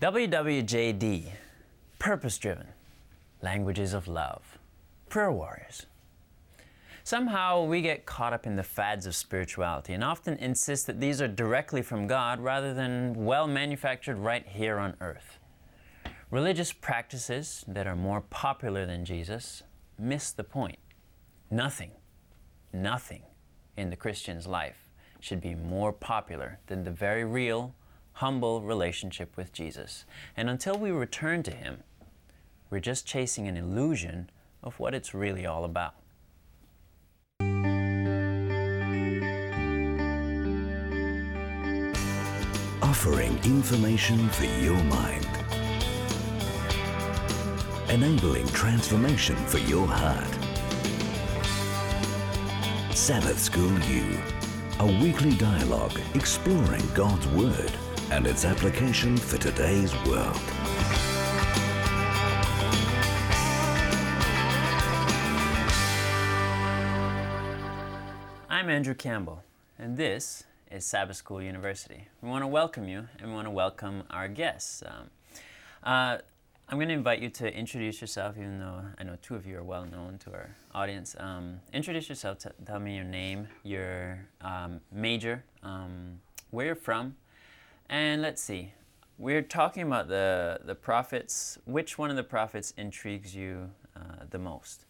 WWJD, purpose driven, languages of love, prayer warriors. Somehow we get caught up in the fads of spirituality and often insist that these are directly from God rather than well manufactured right here on earth. Religious practices that are more popular than Jesus miss the point. Nothing, nothing in the Christian's life should be more popular than the very real, humble relationship with Jesus. And until we return to Him, we're just chasing an illusion of what it's really all about. Offering information for your mind. Enabling transformation for your heart. Sabbath School U, a weekly dialogue exploring God's Word and its application for today's world. I'm Andrew Campbell, and this is Sabbath School University. We want to welcome you, and we want to welcome our guests. Um, uh, I'm going to invite you to introduce yourself, even though I know two of you are well known to our audience. Um, introduce yourself, t- tell me your name, your um, major, um, where you're from, and let's see. We're talking about the, the prophets. Which one of the prophets intrigues you uh, the most?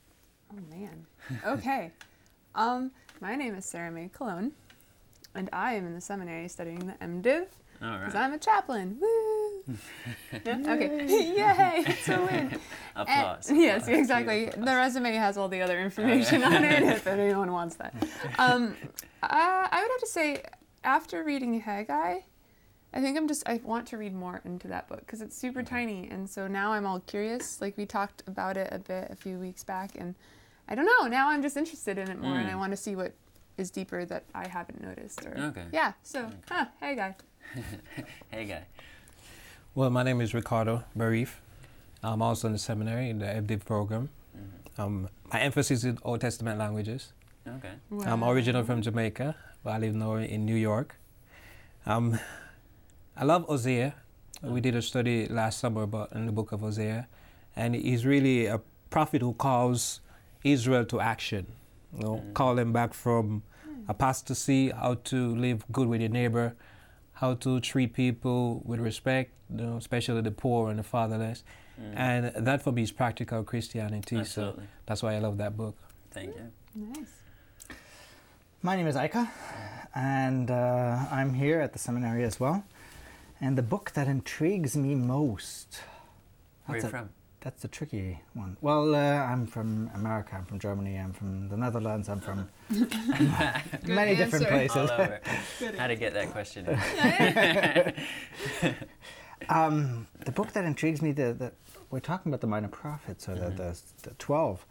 Oh man. Okay. um, my name is Sarah Mae Cologne, and I am in the seminary studying the MDiv because right. I'm a chaplain. Woo! Okay. Yay! It's a win. And- Applause. yes, Applause. exactly. Cue The resume has all the other information on it if anyone wants that. Um, I, I would have to say, after reading Haggai, I think I'm just I want to read more into that book because it's super tiny, and so now I'm all curious. Like we talked about it a bit a few weeks back, and I don't know. Now I'm just interested in it more, and I Mm. want to see what is deeper that I haven't noticed. Or Okay. yeah. So, huh, hey guy. Hey, guy. Well, my name is Ricardo Barif. I'm also in the seminary in the MDiv program. Mm-hmm. Um, my emphasis is Old Testament languages. Okay. I'm original from Jamaica, but I live now in New York. Um, I love Hosea. We did a study last summer about in the book of Hosea, and he's really a prophet who calls Israel to action. You know, Mm. call them back from apostasy, how to live good with your neighbor, how to treat people with respect, you know, especially the poor and the fatherless. Mm. And that for me is practical Christianity. So that's why I love that book. Thank you. Nice. My name is Aika, and uh, I'm here at the seminary as well. And the book that intrigues me most. Where are that's you a- from? That's the tricky one. Well, uh, I'm from America. I'm from Germany. I'm from the Netherlands. I'm from many different places. How to get that question in. Um, the book that intrigues me, the, the we're talking about the minor prophets or the, the, the twelve.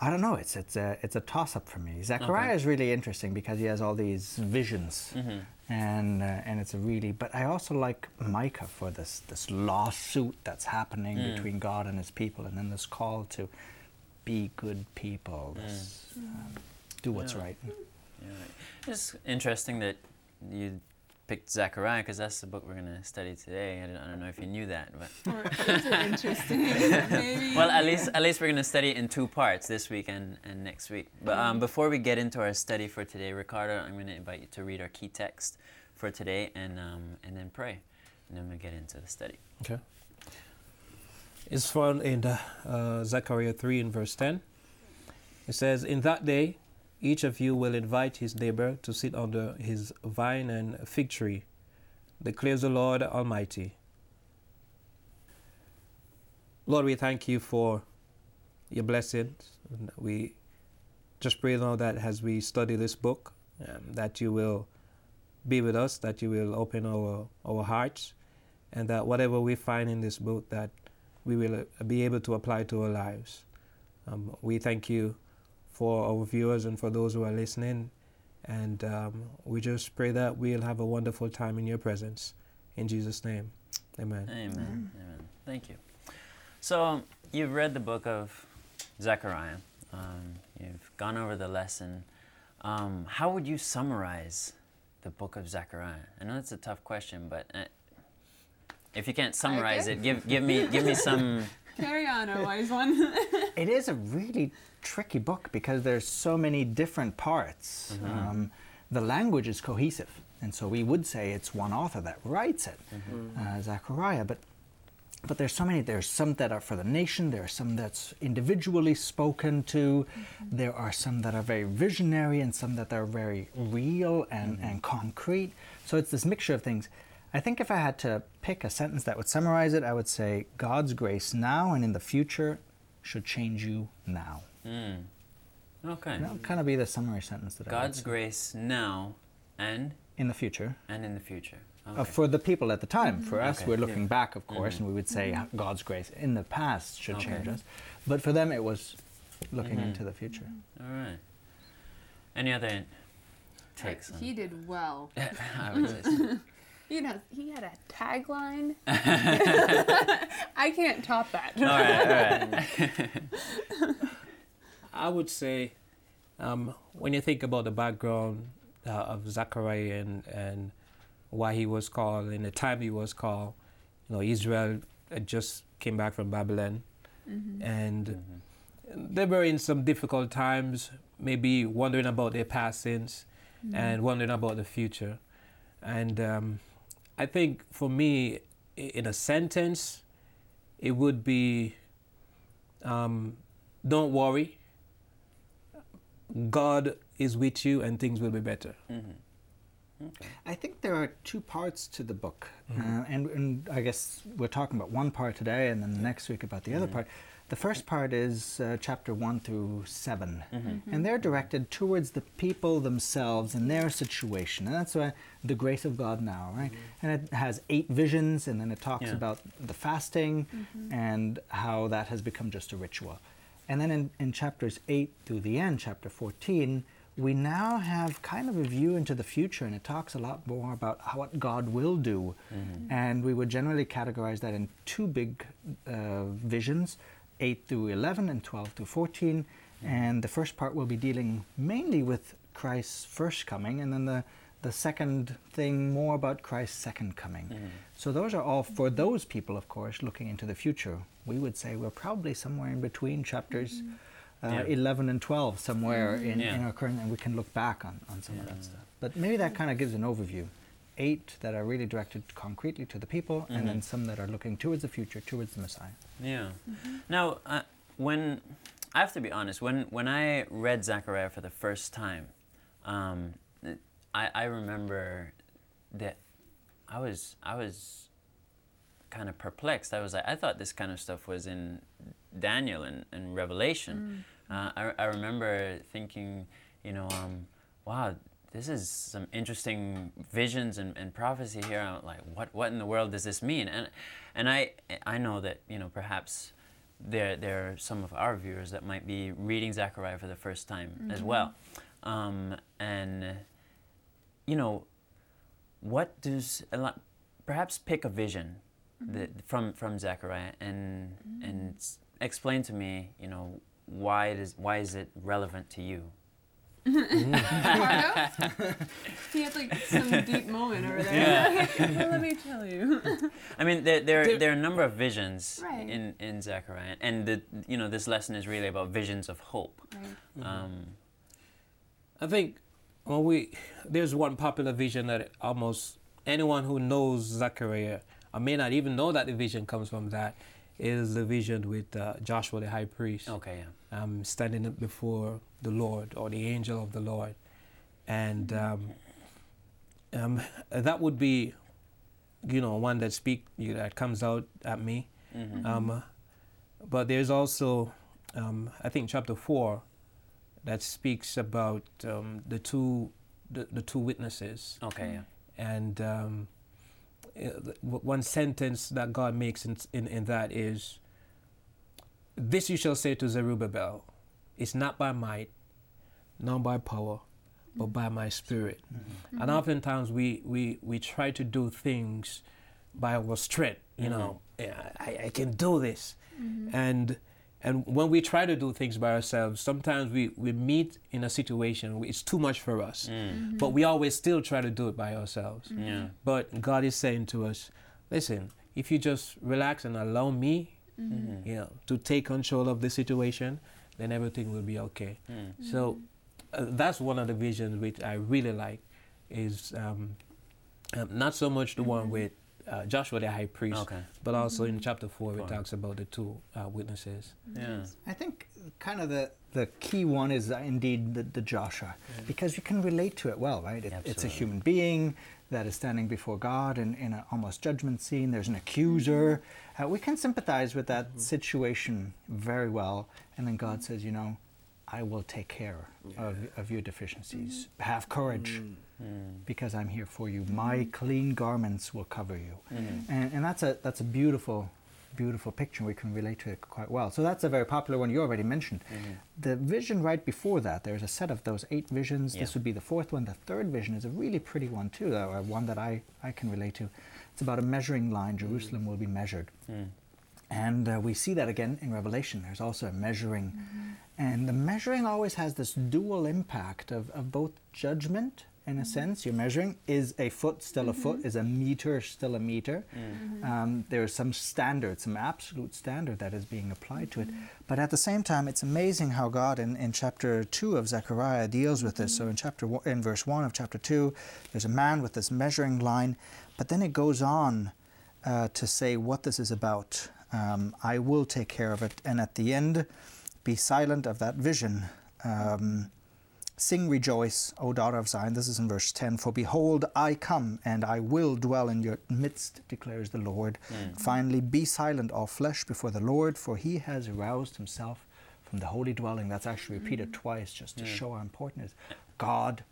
I don't know. It's it's a it's a toss up for me. Zechariah Okay. is really interesting because he has all these visions, Mhm. And uh, and it's a really. But I also like Micah for this this lawsuit that's happening Mm. between God and His people, and then this call to be good people, this, um, do what's Yeah. right. Yeah, right. It's interesting that you picked Zechariah because that's the book we're going to study today. I don't, I don't know if you knew that, but interesting. Maybe. well, at least at least we're going to study it in two parts this week and, and next week. But um, before we get into our study for today, Ricardo, I'm going to invite you to read our key text for today and um, and then pray, and then we'll get into the study. Okay. It's found in the, uh, Zechariah 3 in verse 10. It says, In that day, each of you will invite his neighbor to sit under his vine and fig tree, declares the Lord Almighty. Lord, we thank you for your blessings. And We just pray now that as we study this book, um, that you will be with us, that you will open our, our hearts, and that whatever we find in this book that we will be able to apply to our lives. Um, we thank you for our viewers and for those who are listening, and um, we just pray that we'll have a wonderful time in your presence. In Jesus' name, amen. Amen. Amen. Thank you. So you've read the book of Zechariah. Um, you've gone over the lesson. Um, how would you summarize the book of Zechariah? I know it's a tough question, but uh, If you can't summarize Okay. it, give give me give me some. Carry on, a wise one. It is a really tricky book because there's so many different parts. Mm-hmm. Um, the language is cohesive, and so we would say it's one author that writes it, Mm-hmm. uh, Zechariah. But but there's so many. There's some that are for the nation. There are some that's individually spoken to. Mm-hmm. There are some that are very visionary, and some that are very real and, Mm-hmm. and concrete. So it's this mixture of things. I think if I had to pick a sentence that would summarize it, I would say God's grace now and in the future should change you now. Mm. Okay. That would kind of be the summary sentence that I would God's grace now and in the future. and in the future. Uh, for the people at the time. For us, Okay, we're yeah. looking back, of course, and we would say God's grace in the past should Okay. change us. But for them, it was looking Mhm. into the future. All right. Any other takes? on- he did well. I would say so. You know, he had a tagline. I can't top that. All right, all right. I would say, um, when you think about the background uh, of Zechariah and, and why he was called and the time he was called, you know, Israel had just came back from Babylon, and they were in some difficult times, maybe wondering about their past sins and wondering about the future. And um, I think for me, in a sentence, it would be um, don't worry. God is with you and things will be better. Mm-hmm. I think there are two parts to the book, uh, and, and I guess we're talking about one part today, and then next week about the other part. The first part is uh, chapter one through 7 and they're directed towards the people themselves and their situation, and that's why the grace of God now, right? And it has eight visions, and then it talks Yeah. about the fasting and how that has become just a ritual. And then in, in chapters 8 through the end, chapter 14, we now have kind of a view into the future, and it talks a lot more about how, what God will do. And we would generally categorize that in two big uh, visions 8 through 11 and 12 through 14. And the first part will be dealing mainly with Christ's first coming, and then the, the second thing more about Christ's second coming. Mm-hmm. So those are all for those people, of course, looking into the future. We would say we're probably somewhere in between chapters mm-hmm. uh, Yeah. 11 and 12, somewhere mm-hmm. in, Yeah. in our current, and we can look back on, on some of that stuff. But maybe that kind of gives an overview. Eight that are really directed concretely to the people, and then some that are looking towards the future, towards the Messiah. Yeah. Now, uh, when I have to be honest, when when I read Zechariah for the first time, um, I, I remember that I was I was kind of perplexed. I was like, I thought this kind of stuff was in Daniel and, and Revelation. Uh, I, I remember thinking, you know, um, wow, this is some interesting visions and, and prophecy here. I'm like, what what in the world does this mean? And and I I know that you know perhaps there there are some of our viewers that might be reading Zechariah for the first time as mm-hmm. well, um, and you know, what does perhaps pick a vision mm-hmm. that, from from Zechariah and mm-hmm. and explain to me, you know, why it is why is it relevant to you? Ricardo? he had like some deep moment over there. Well, let me tell you. I mean, there there, There- there are a number of visions Right. in in Zechariah, and the you know this lesson is really about visions of hope. Right. Um, I think when we there's one popular vision that almost anyone who knows Zechariah, I may not even know that the vision comes from that, is the vision with uh, Joshua the high priest. okay, yeah. Um, standing up before the Lord or the angel of the Lord. And um, um, that would be, you know, one that speak you know, that comes out at me. Mhm. Um, but there's also, um, I think, chapter four, that speaks about um, the two the, the two witnesses Okay, yeah. and um, w- one sentence that God makes in, in, in that is, "This you shall say to Zerubbabel, it's not by might, nor by power, but by my Spirit." Mm-hmm. Mm-hmm. And oftentimes we, we we try to do things by our strength. You know, mm-hmm. I, I can do this, and and when we try to do things by ourselves, sometimes we, we meet in a situation where it's too much for us. Mm. But we always still try to do it by ourselves. Yeah. But God is saying to us, listen, if you just relax and allow me, Mm-hmm. you know, to take control of the situation, then everything will be okay. Mm. So uh, that's one of the visions which I really like, is um, um, not so much the one with uh, Joshua the high priest, Okay. but also in chapter four Four. it talks about the two uh, witnesses. Yeah. I think kind of the, the key one is uh, indeed the, the Joshua, because you can relate to it well, right? It, it's a human being that is standing before God in, in an almost judgment scene. There's an accuser. Mm-hmm. Uh, we can sympathize with that mm-hmm. situation very well. And then God mm-hmm. says, you know, I will take care of, of your deficiencies. Have courage mm. Mm. because I'm here for you. My mm. clean garments will cover you. And, and that's, a, that's a beautiful, beautiful picture. We can relate to it quite well. So that's a very popular one you already mentioned. The vision right before that, there's a set of those eight visions. This would be the fourth one. The third vision is a really pretty one, too, uh, one that I, I can relate to. It's about a measuring line. Jerusalem will be measured. Mm. And uh, we see that again in Revelation. There's also a measuring. And the measuring always has this dual impact of, of both judgment, in a sense. You're measuring is a foot still a foot? Is a meter still a meter? Um, there's some standard, some absolute standard that is being applied to it. But at the same time, it's amazing how God in, in chapter 2 of Zechariah deals with this. So in chapter one, in verse 1 of chapter 2, there's a man with this measuring line. But then it goes on uh, to say what this is about. Um, I will take care of it. And at the end, be silent of that vision. Um, Sing, rejoice, O daughter of Zion. This is in verse 10. For behold, I come, and I will dwell in your midst, declares the Lord. Mm. Finally, be silent, all flesh, before the Lord, for he has aroused himself from the holy dwelling. That's actually repeated mm. twice just to mm. show how important it is. God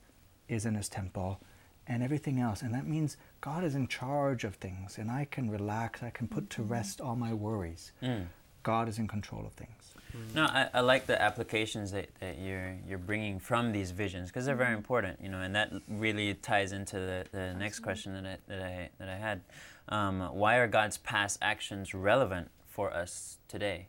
is in his temple and everything else. And that means God is in charge of things, and I can relax, I can put to rest all my worries. Mm. God is in control of things. No, I, I like the applications that, that you're you're bringing from these visions because they're very important, you know, and that really ties into the, the next question that I, that I that I had. Um, why are God's past actions relevant for us today?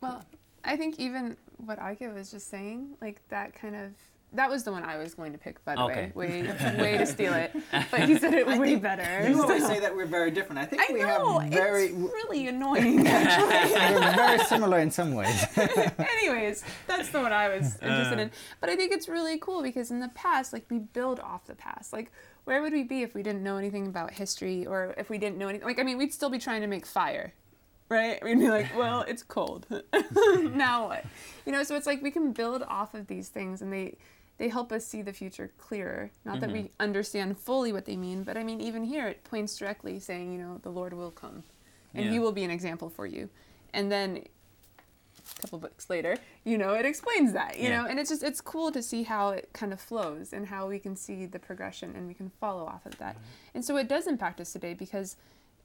Well, I think even what Ike was just saying, like that kind of that was the one I was going to pick, by the Okay. way. Way way to steal it. But he said it way better. You always say that we're very different. I think I we know, have very it's really annoying we're very similar in some ways. Anyways, that's the one I was uh. interested in. But I think it's really cool because in the past, like we build off the past. Like where would we be if we didn't know anything about history or if we didn't know anything? Like I mean, we'd still be trying to make fire. Right? We'd be like, well, it's cold. now what? You know, so it's like we can build off of these things and they they help us see the future clearer. Not that we mm-hmm. understand fully what they mean, but I mean even here it points directly saying, you know, the Lord will come and he will be an example for you. And then a couple books later, you know, it explains that, you Yeah. know, and it's just it's cool to see how it kind of flows and how we can see the progression and we can follow off of that. Mm-hmm. And so it does impact us today because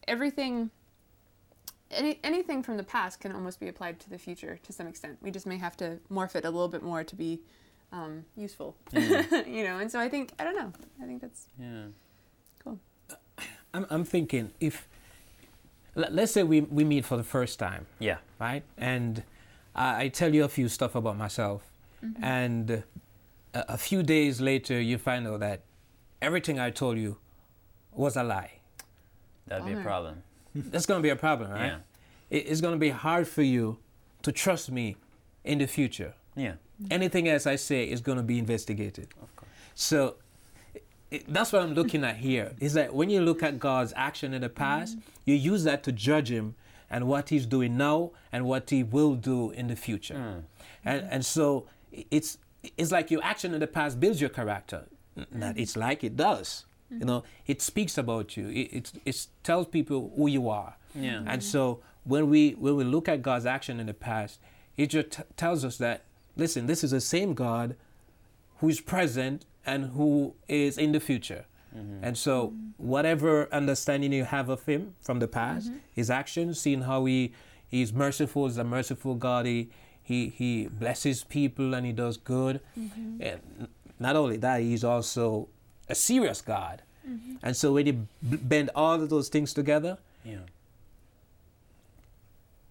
everything any, anything from the past can almost be applied to the future to some extent. We just may have to morph it a little bit more to be um, useful, you know. And so I think I don't know. I think that's Yeah. cool. I'm, I'm thinking if, let- let's say we, we meet for the first time, Yeah. right? And I, I tell you a few stuff about myself, and a, a few days later you find out that everything I told you was a lie. That'd be a problem. That's going to be a problem, right? Yeah. It, it's going to be hard for you to trust me in the future. Yeah. Anything else I say is going to be investigated. Of course. So it, that's what I'm looking at here. Is that when you look at God's action in the past, you use that to judge Him and what He's doing now and what He will do in the future. Mm. And and so it's it's like your action in the past builds your character. N- Not mm. it's like it does. You mm-hmm. know, it speaks about you. It it, it tells people who you are. Yeah. And mm-hmm. so when we when we look at God's action in the past, it just t- tells us that listen, this is the same God who is present and who is in the future. Mm-hmm. And so, whatever understanding you have of Him from the past, mm-hmm. His actions, seeing how He He's merciful, is a merciful God. He He He blesses people and He does good. Mm-hmm. And not only that, He's also a serious God. And so, when you b- bend all of those things together, Yeah.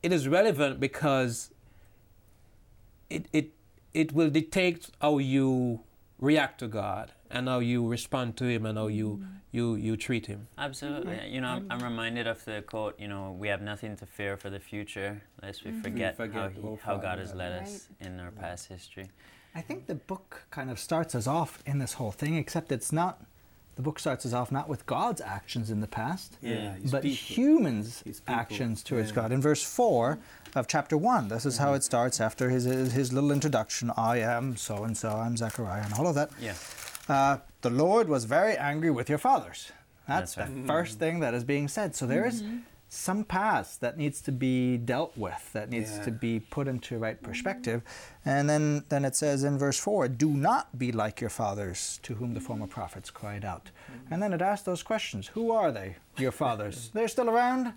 it is relevant because it it it will dictate how you react to God and how you respond to him and how you Mm-hmm. you you treat him. Absolutely. Mm-hmm. You know, I'm, mm-hmm. I'm reminded of the quote, you know, we have nothing to fear for the future, lest we mm-hmm. forget, Forget how, he, how God has led us in our past history. I think the book kind of starts us off in this whole thing, except it's not. The book starts us off not with God's actions in the past, Yeah, but people. humans' actions towards yeah. God. In verse 4 of chapter 1, this is how mm-hmm. it starts after his, his little introduction I am so and so, I'm Zechariah, and all of that. Yeah. Uh, the Lord was very angry with your fathers. That's, That's the first mm. thing that is being said. So there is mm-hmm. Some past that needs to be dealt with, that needs to be put into right perspective. And then, then it says in verse 4 Do not be like your fathers, to whom the former prophets cried out. And then it asks those questions Who are they, your fathers? They're still around?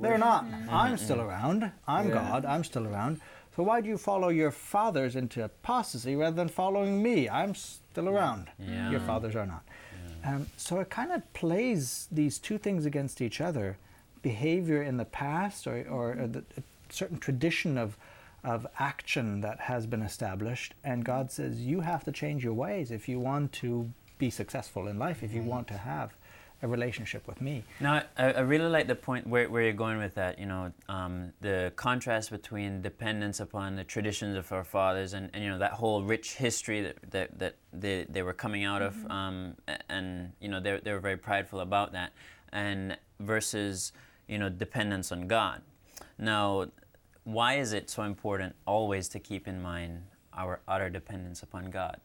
They're not. I'm still around. I'm Yeah. God. I'm still around. So why do you follow your fathers into apostasy rather than following me? I'm still around. Yeah. Your fathers are not. Um, so it kind of plays these two things against each other behavior in the past or, or a, a certain tradition of, of action that has been established. And God says, you have to change your ways if you want to be successful in life, if you want to have a relationship with me. Now, I, I really like the point where, where you're going with that. You know, um, the contrast between dependence upon the traditions of our fathers and, and you know that whole rich history that that, that they, they were coming out of, um, and you know they they were very prideful about that, and versus you know dependence on God. Now, why is it so important always to keep in mind our utter dependence upon God?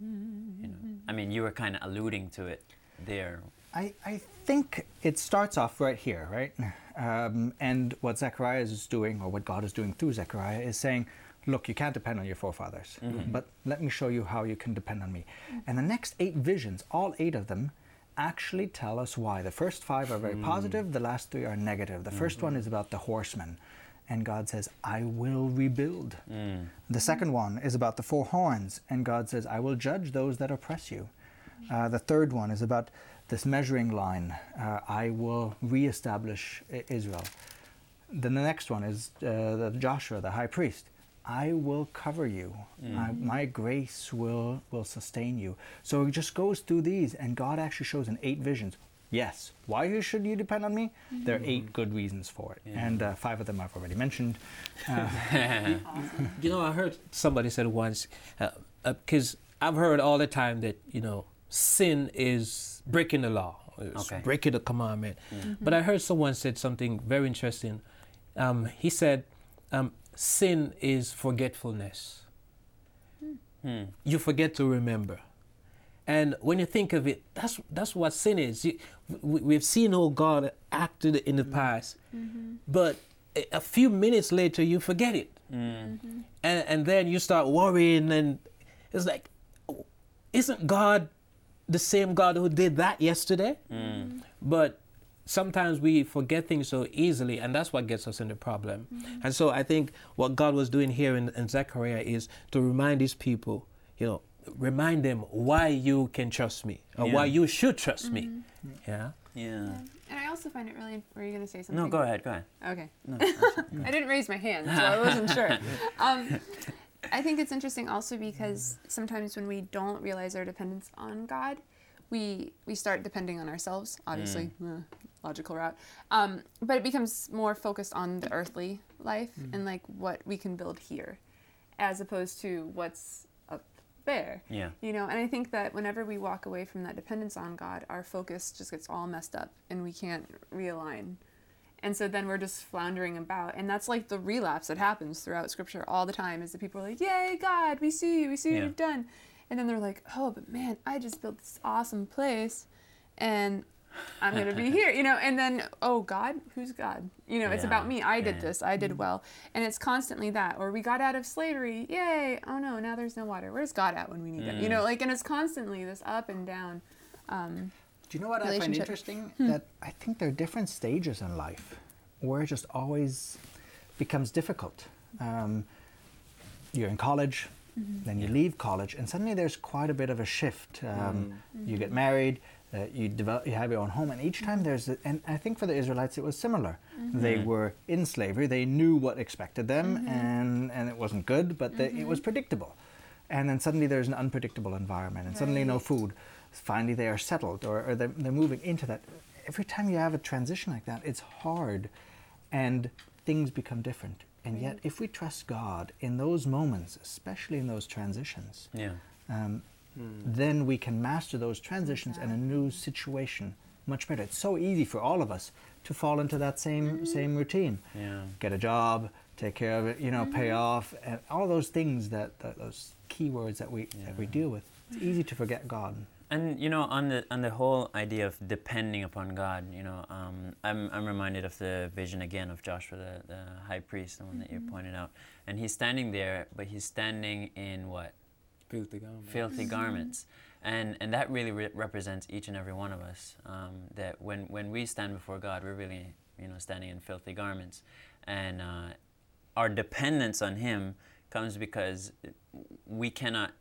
You know, I mean, you were kind of alluding to it there. I, I think it starts off right here, right? Um, and what Zechariah is doing, or what God is doing through Zechariah, is saying, Look, you can't depend on your forefathers, but let me show you how you can depend on me. And the next eight visions, all eight of them, actually tell us why. The first five are very positive, the last three are negative. The 1st one is about the horsemen. And God says, I will rebuild. The second one is about the four horns. And God says, I will judge those that oppress you. Uh, the third one is about this measuring line. Uh, I will reestablish Israel. Then the next one is uh, the Joshua, the high priest. I will cover you. I, my grace will will sustain you. So it just goes through these, and God actually shows in eight visions. Yes, why should you depend on me? There are eight good reasons for it, and uh, five of them I've already mentioned. Uh, You know, I heard somebody said once, because I've heard all the time that you know sin is breaking the law, it's Okay. breaking the commandment. But I heard someone said something very interesting. Um, he said, um, "Sin is forgetfulness. Hmm. You forget to remember." And when you think of it, that's that's what sin is. You, we, we've seen how God acted in the hmm. past, mm-hmm. but a, a few minutes later you forget it, hmm. mm-hmm. and and then you start worrying, and it's like, isn't God the same God who did that yesterday? Hmm. Mm-hmm. But sometimes we forget things so easily, and that's what gets us in the problem. And so I think what God was doing here in, in Zechariah is to remind these people, you know, remind them why you can trust me or why you should trust me. Yeah. Yeah. And I also find it really. Were you going to say something? No, go ahead. Go ahead. Okay. No, I didn't raise my hand, so I wasn't sure. Um, I think it's interesting also because sometimes when we don't realize our dependence on God, we we start depending on ourselves. Obviously, uh, logical route. Um, but it becomes more focused on the earthly life and like what we can build here, as opposed to what's up there. Yeah. You know, and I think that whenever we walk away from that dependence on God, our focus just gets all messed up and we can't realign. And so then we're just floundering about. And that's like the relapse that happens throughout scripture all the time is that people are like, Yay, God, we see you, we see what you've done. And then they're like, Oh, but man, I just built this awesome place and I'm gonna be here, you know, and then, oh God, who's God? You know, it's Yeah, about me. I did yeah. this, I did well. And it's constantly that. Or we got out of slavery, yay, oh no, now there's no water. Where's God at when we need him? You know, like and it's constantly this up and down. Um, Do you know what I find relationship. interesting? That I think there are different stages in life where it just always becomes difficult. Um, you're in college, then you leave college, and suddenly there's quite a bit of a shift. Um, You get married, uh, you develop, you have your own home, and each time there's, a, and I think for the Israelites it was similar. They were in slavery, they knew what expected them, and and it wasn't good, but they, it was predictable. and then suddenly there's an unpredictable environment, and suddenly no food. Finally, they are settled, or, or they're, they're moving into that. Every time you have a transition like that, it's hard, and things become different. And yet, if we trust God in those moments, especially in those transitions, Yeah. um, Hmm. then we can master those transitions and a new situation much better. It's so easy for all of us to fall into that same mm-hmm. same routine. Yeah. Get a job, take care of it, you know, pay mm-hmm. off, and all those things that, that those keywords that we that we deal with. It's easy to forget God. And you know, on the on the whole idea of depending upon God, you know, um, I'm I'm reminded of the vision again of Joshua, the, the high priest, the one that you mm-hmm. pointed out, and he's standing there, but he's standing in what Filthy garment. filthy garments, and and that really re- represents each and every one of us. Um, that when when we stand before God, we're really you know standing in filthy garments, and uh, our dependence on Him comes because we cannot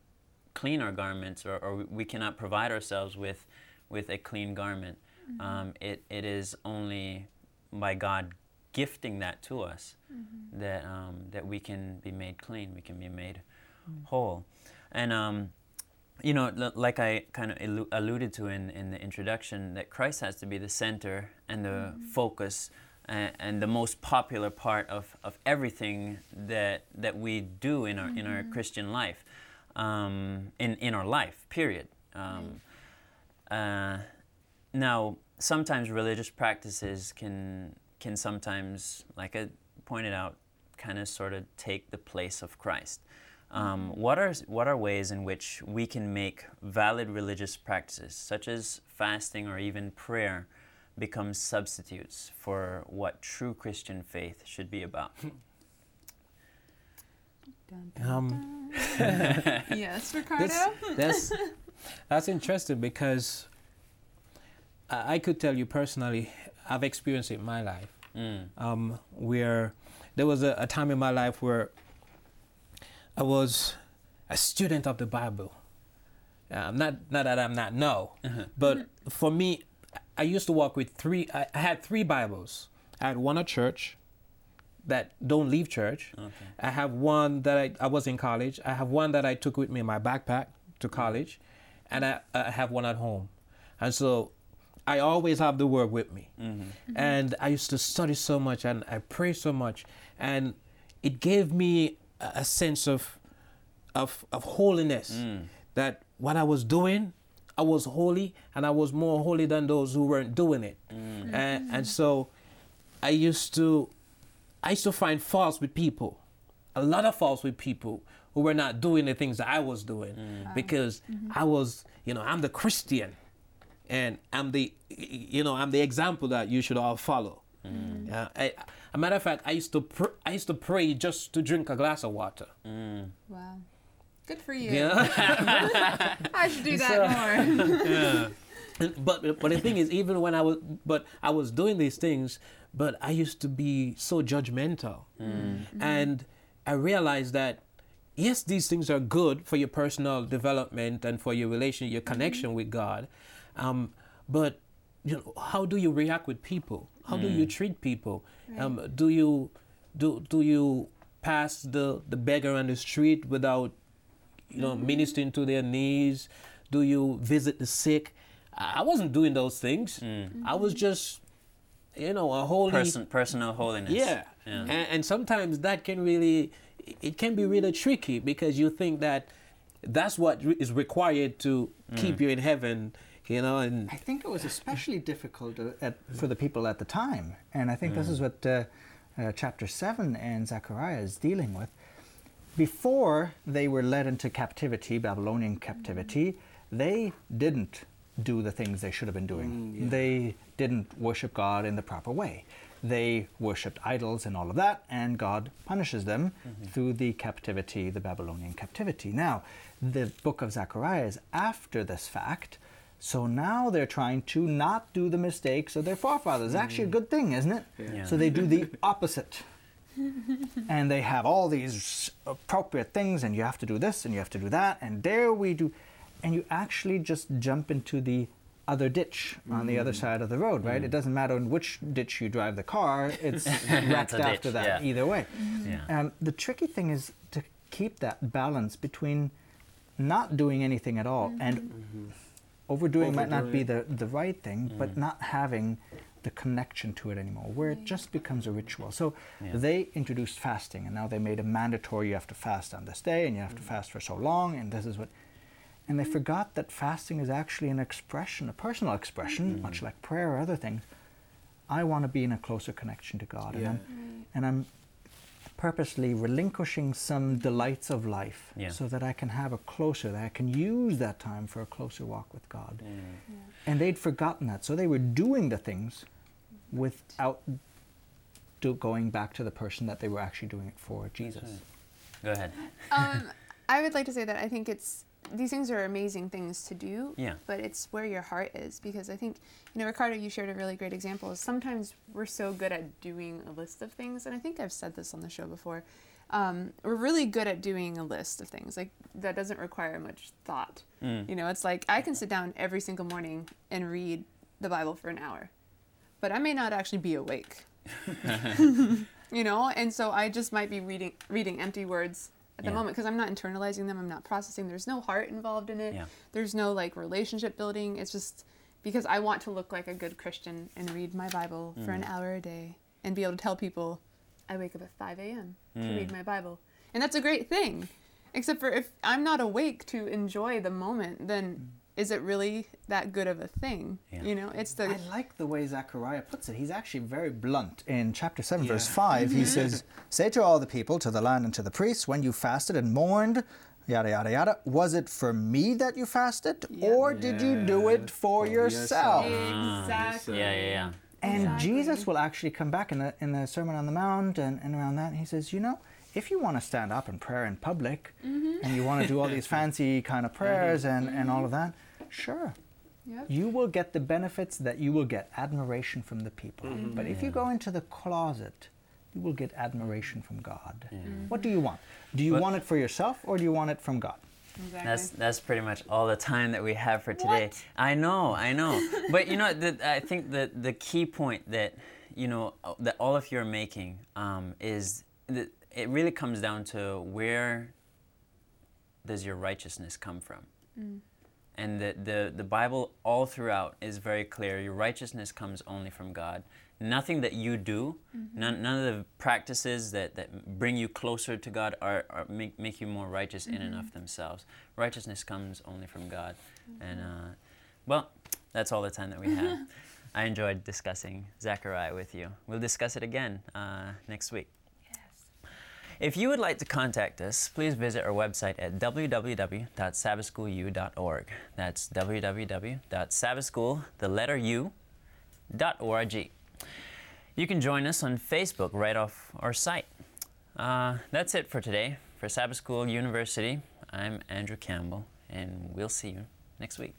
clean our garments or, or we cannot provide ourselves with with a clean garment. Um, it it is only by God gifting that to us that um, that we can be made clean. We can be made whole. And um, you know, l- like I kind of allu- alluded to in, in the introduction, that Christ has to be the center and the focus and, and the most popular part of, of everything that that we do in our in our Christian life, um, in in our life. Period. Um, uh, now, sometimes religious practices can can sometimes, like I pointed out, kind of sort of take the place of Christ. Um, what are what are ways in which we can make valid religious practices, such as fasting or even prayer, become substitutes for what true Christian faith should be about? Dun, dun, Um, dun. yes, Ricardo. That's that's interesting because I I could tell you personally, I've experienced it in my life. Mm. Um, where there was a, a time in my life where I was a student of the Bible. Uh, not not that I'm not no, uh-huh. but mm-hmm. for me, I used to walk with three. I, I had three Bibles. I had one at church, that don't leave church. Okay. I have one that I, I was in college. I have one that I took with me in my backpack to mm-hmm. college, and I, I have one at home. And so I always have the word with me. Mm-hmm. And I used to study so much and I pray so much. And it gave me a a sense of, of, of holiness. Mm. That what I was doing, I was holy and I was more holy than those who weren't doing it. Mm. And, mm-hmm. and so I used to I used to find faults with people, a lot of faults with people who were not doing the things that I was doing. Mm. Ah. Because mm-hmm. I was, you know, I'm the Christian and I'm the, you know, I'm the example that you should all follow. Uh, I, a matter of fact, I used to pr- I used to pray just to drink a glass of water. Mm. Wow. Good for you. Yeah. I should do that more. And- but but the thing is, even when I was but I was doing these things, but I used to be so judgmental, mm. mm-hmm. and I realized that yes, these things are good for your personal development and for your relation, your connection mm-hmm. with God, um, but you know, how do you react with people? How do you mm. treat people? Um, do you do do you pass the the beggar on the street without you know, mm-hmm. ministering to their needs? Do you visit the sick? I I wasn't doing those things. Mm. I was mm-hmm. just, you know, a holy Person, personal holiness. Yeah. Yeah. And, and sometimes that can really, it can be really tricky because you think that that's what re- is required to mm. keep you in heaven, you know, and I think it was especially difficult uh, at, for the people at the time, and I think this is what uh, uh, chapter seven and Zechariah is dealing with. Before they were led into captivity, Babylonian captivity, they didn't do the things they should have been doing. They didn't worship God in the proper way. They worshipped idols and all of that, and God punishes them through the captivity, the Babylonian captivity. Now, the book of Zechariah is after this fact, so now they're trying to not do the mistakes of their forefathers. Actually, a good thing, isn't it? Yeah. So they do the opposite. and they have all these appropriate things, and you have to do this and you have to do that, and there we do. And you actually just jump into the other ditch on the other side of the road, right? It doesn't matter in which ditch you drive the car, it's wrecked after ditch, that, yeah. either way. Yeah. Um, the tricky thing is to keep that balance between not doing anything at all and overdoing might not be the, the right thing, but mm. not having the connection to it anymore, where it just becomes a ritual. So Yeah. they introduced fasting, and now they made it mandatory. You have to fast on this day, and you have to mm. fast for so long, and this is what. And they mm. forgot that fasting is actually an expression, a personal expression, mm-hmm. much like prayer or other things. I want to be in a closer connection to God, and, I'm, and I'm purposely relinquishing some delights of life Yeah. so that I can have a closer, that I can use that time for a closer walk with God. Mm. And they'd forgotten that. So they were doing the things without do, going back to the person that they were actually doing it for, Jesus. Go ahead. um, I would like to say that I think it's these things are amazing things to do. Yeah. But it's where your heart is because I think you know Ricardo, you shared a really great example. Is sometimes we're so good at doing a list of things, and I think I've said this on the show before. Um, we're really good at doing a list of things like that doesn't require much thought. Mm. You know, it's like I can sit down every single morning and read the Bible for an hour, but I may not actually be awake. you know, and so I just might be reading reading empty words at the Yeah. moment because I'm not internalizing them. I'm not processing. There's no heart involved in it. Yeah. There's no like relationship building. It's just because I want to look like a good Christian and read my Bible for Mm. an hour a day and be able to tell people I wake up at 5 a.m. to Mm. read my Bible, and that's a great thing. Except for if I'm not awake to enjoy the moment, then is it really that good of a thing? Yeah. You know, it's the I like the way Zechariah puts it. He's actually very blunt. In chapter 7, verse 5, he says, Say to all the people, to the land and to the priests, when you fasted and mourned, yada, yada, yada, was it for me that you fasted? Yeah. Or did you do it for for yourself? yourself. Ah, exactly. Yeah, yeah, yeah. And Exactly. Jesus will actually come back in the, in the Sermon on the Mount and, and around that. And he says, You know, if you want to stand up and prayer in public mm-hmm. and you want to do all these fancy kind of prayers mm-hmm. and, and all of that, sure. Yep. You will get the benefits that you will get admiration from the people. But if you go into the closet, you will get admiration from God. What do you want? Do you But- want it for yourself or do you want it from God? Exactly. That's that's pretty much all the time that we have for today. What? I know, I know. but you know, the, I think the the key point that you know uh, that all of you are making um, is that it really comes down to where does your righteousness come from. And the, the, the Bible all throughout is very clear. Your righteousness comes only from God. Nothing that you do, none, none of the practices that, that bring you closer to God are, are make, make you more righteous in and of themselves. Righteousness comes only from God. And, uh, well, that's all the time that we have. I enjoyed discussing Zechariah with you. We'll discuss it again uh, next week. If you would like to contact us, please visit our website at www.sabbathschoolu.org. That's www.sabbathschool, the letter U, dot org. You can join us on Facebook right off our site. Uh, that's it for today. For Sabbath School University, I'm Andrew Campbell, and we'll see you next week.